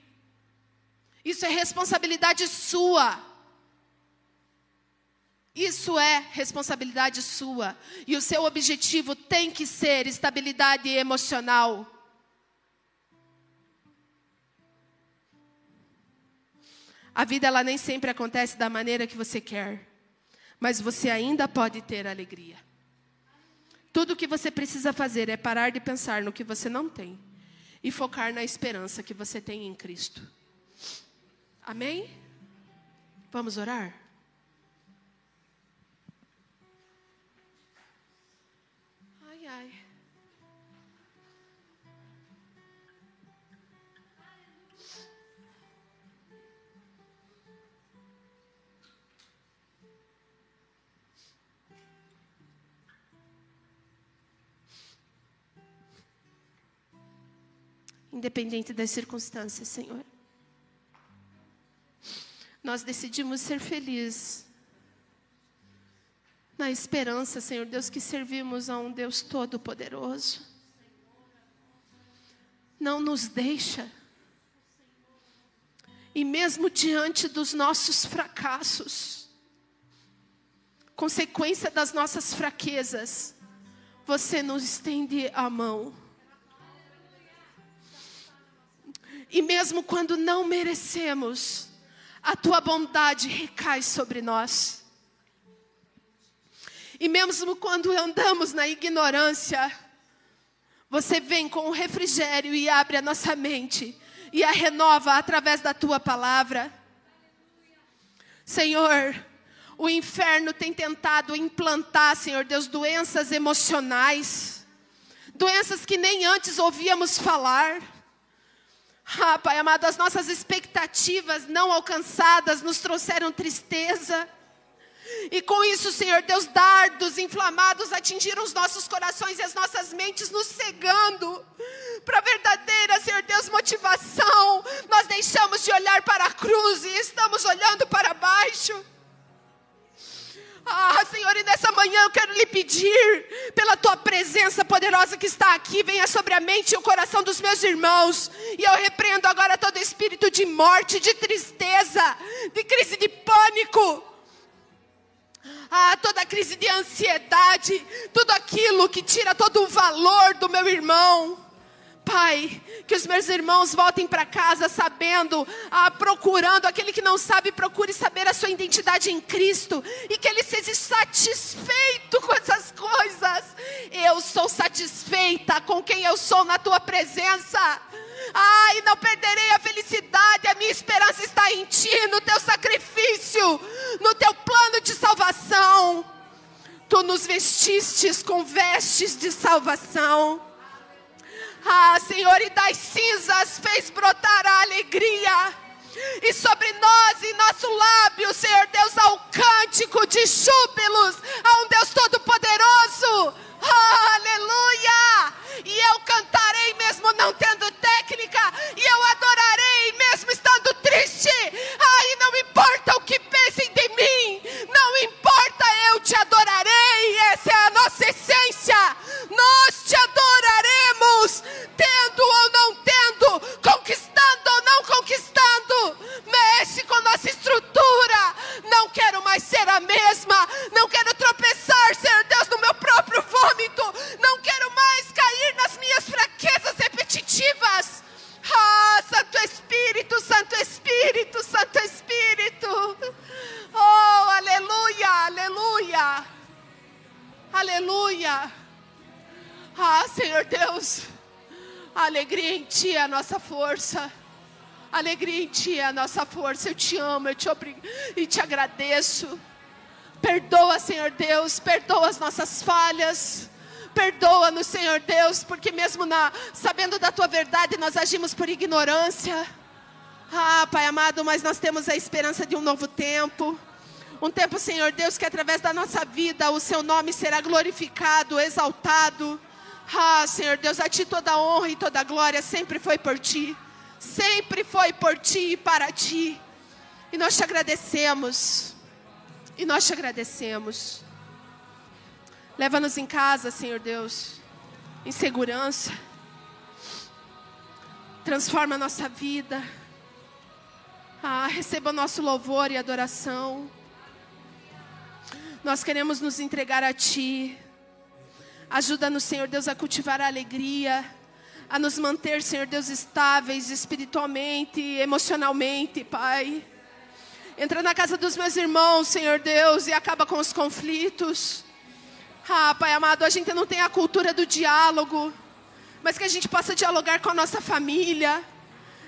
Isso é responsabilidade sua. Isso é responsabilidade sua. E o seu objetivo tem que ser estabilidade emocional. A vida ela nem sempre acontece da maneira que você quer, mas você ainda pode ter alegria. Tudo o que você precisa fazer é parar de pensar no que você não tem e focar na esperança que você tem em Cristo. Amém? Vamos orar? Independente das circunstâncias, Senhor. Nós decidimos ser felizes na esperança, Senhor Deus, que servimos a um Deus todo-poderoso. Não nos deixa. E mesmo diante dos nossos fracassos, consequência das nossas fraquezas, você nos estende a mão E mesmo quando não merecemos, a tua bondade recai sobre nós. E mesmo quando andamos na ignorância, você vem com o refrigério e abre a nossa mente e a renova através da tua palavra. Senhor, o inferno tem tentado implantar, Senhor Deus, doenças emocionais, doenças que nem antes ouvíamos falar. Ah, Pai amado, as nossas expectativas não alcançadas nos trouxeram tristeza. E com isso, Senhor Deus, dardos inflamados atingiram os nossos corações e as nossas mentes, nos cegando para a verdadeira, Senhor Deus, motivação. Nós deixamos de olhar para a cruz e estamos olhando para baixo. Ah, Senhor, e nessa manhã eu quero lhe pedir, pela tua presença poderosa que está aqui, venha sobre a mente e o coração dos meus irmãos. E eu repreendo agora todo espírito de morte, de tristeza, de crise de pânico. Ah, toda crise de ansiedade, tudo aquilo que tira todo o valor do meu irmão. Pai, que os meus irmãos voltem para casa sabendo, ah, procurando, aquele que não sabe, procure saber a sua identidade em Cristo e que ele seja satisfeito com essas coisas. Eu sou satisfeita com quem eu sou na tua presença. Ai, não perderei a felicidade, a minha esperança está em ti, no teu sacrifício, no teu plano de salvação. Tu nos vestistes com vestes de salvação. Ah, Senhor, e das cinzas fez brotar a alegria. E sobre nós e nosso lábio, Senhor Deus, há um cântico de júbilos a um Deus todo-poderoso. Força. Alegria em Ti é a nossa força. Eu te amo, eu te obrigo e te agradeço. Perdoa, Senhor Deus, perdoa as nossas falhas. Perdoa-nos, Senhor Deus, porque mesmo na, sabendo da tua verdade, nós agimos por ignorância. Ah, Pai amado, mas nós temos a esperança de um novo tempo. Um tempo, Senhor Deus, que através da nossa vida o seu nome será glorificado, exaltado. Ah, Senhor Deus, a ti toda a honra e toda a glória sempre foi por ti. Sempre foi por ti e para ti. E nós te agradecemos. E nós te agradecemos. Leva-nos em casa, Senhor Deus, em segurança. Transforma a nossa vida. Ah, receba nosso louvor e adoração. Nós queremos nos entregar a Ti. Ajuda-nos, Senhor Deus, a cultivar a alegria, a nos manter, Senhor Deus, estáveis espiritualmente, emocionalmente, Pai. Entra na casa dos meus irmãos, Senhor Deus, e acaba com os conflitos. Ah, Pai amado, a gente não tem a cultura do diálogo, mas que a gente possa dialogar com a nossa família,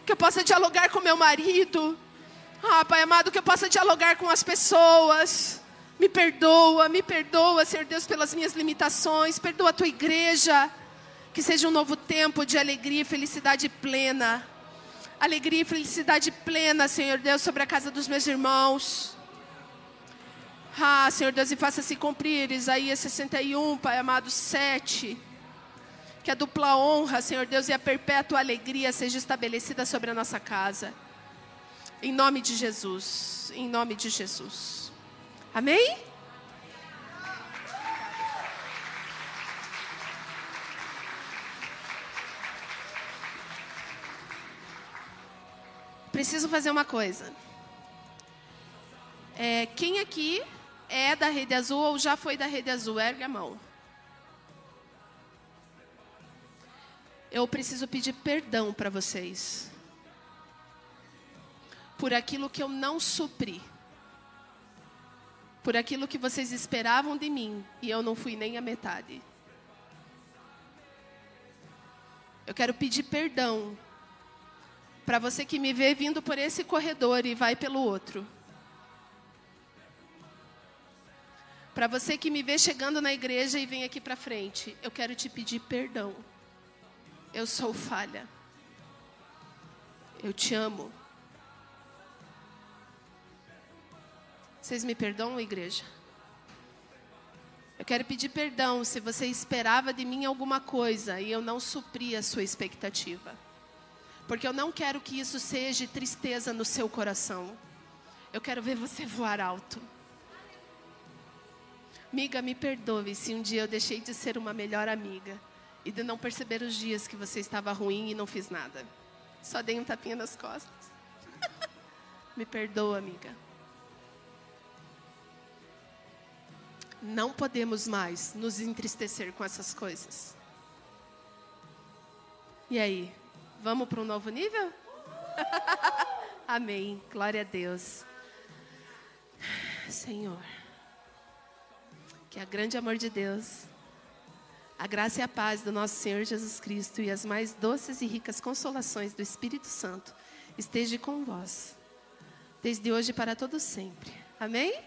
que eu possa dialogar com meu marido. Ah, Pai amado, que eu possa dialogar com as pessoas. Me perdoa, me perdoa, Senhor Deus, pelas minhas limitações. Perdoa a tua igreja. Que seja um novo tempo de alegria e felicidade plena. Alegria e felicidade plena, Senhor Deus, sobre a casa dos meus irmãos. Ah, Senhor Deus, e faça-se cumprir Isaías 61, Pai amado, 7. Que a dupla honra, Senhor Deus, e a perpétua alegria seja estabelecida sobre a nossa casa. Em nome de Jesus. Em nome de Jesus. Amém? Preciso fazer uma coisa. É, quem aqui é da Rede Azul ou já foi da Rede Azul? Ergue a mão. Eu preciso pedir perdão para vocês por aquilo que eu não supri, por aquilo que vocês esperavam de mim e eu não fui nem a metade. Eu quero pedir perdão para você que me vê vindo por esse corredor e vai pelo outro. Para você que me vê chegando na igreja e vem aqui para frente, eu quero te pedir perdão. Eu sou falha. Eu te amo. Vocês me perdoam, igreja? Eu quero pedir perdão se você esperava de mim alguma coisa e eu não supri a sua expectativa. Porque eu não quero que isso seja tristeza no seu coração. Eu quero ver você voar alto. Amiga, me perdoe se um dia eu deixei de ser uma melhor amiga e de não perceber os dias que você estava ruim e não fiz nada. Só dei um tapinha nas costas. me perdoa, amiga. Não podemos mais nos entristecer com essas coisas. E aí, vamos para um novo nível? Amém. Glória a Deus. Senhor, que a grande amor de Deus, a graça e a paz do nosso Senhor Jesus Cristo e as mais doces e ricas consolações do Espírito Santo esteja com vós, desde hoje para todo sempre. Amém?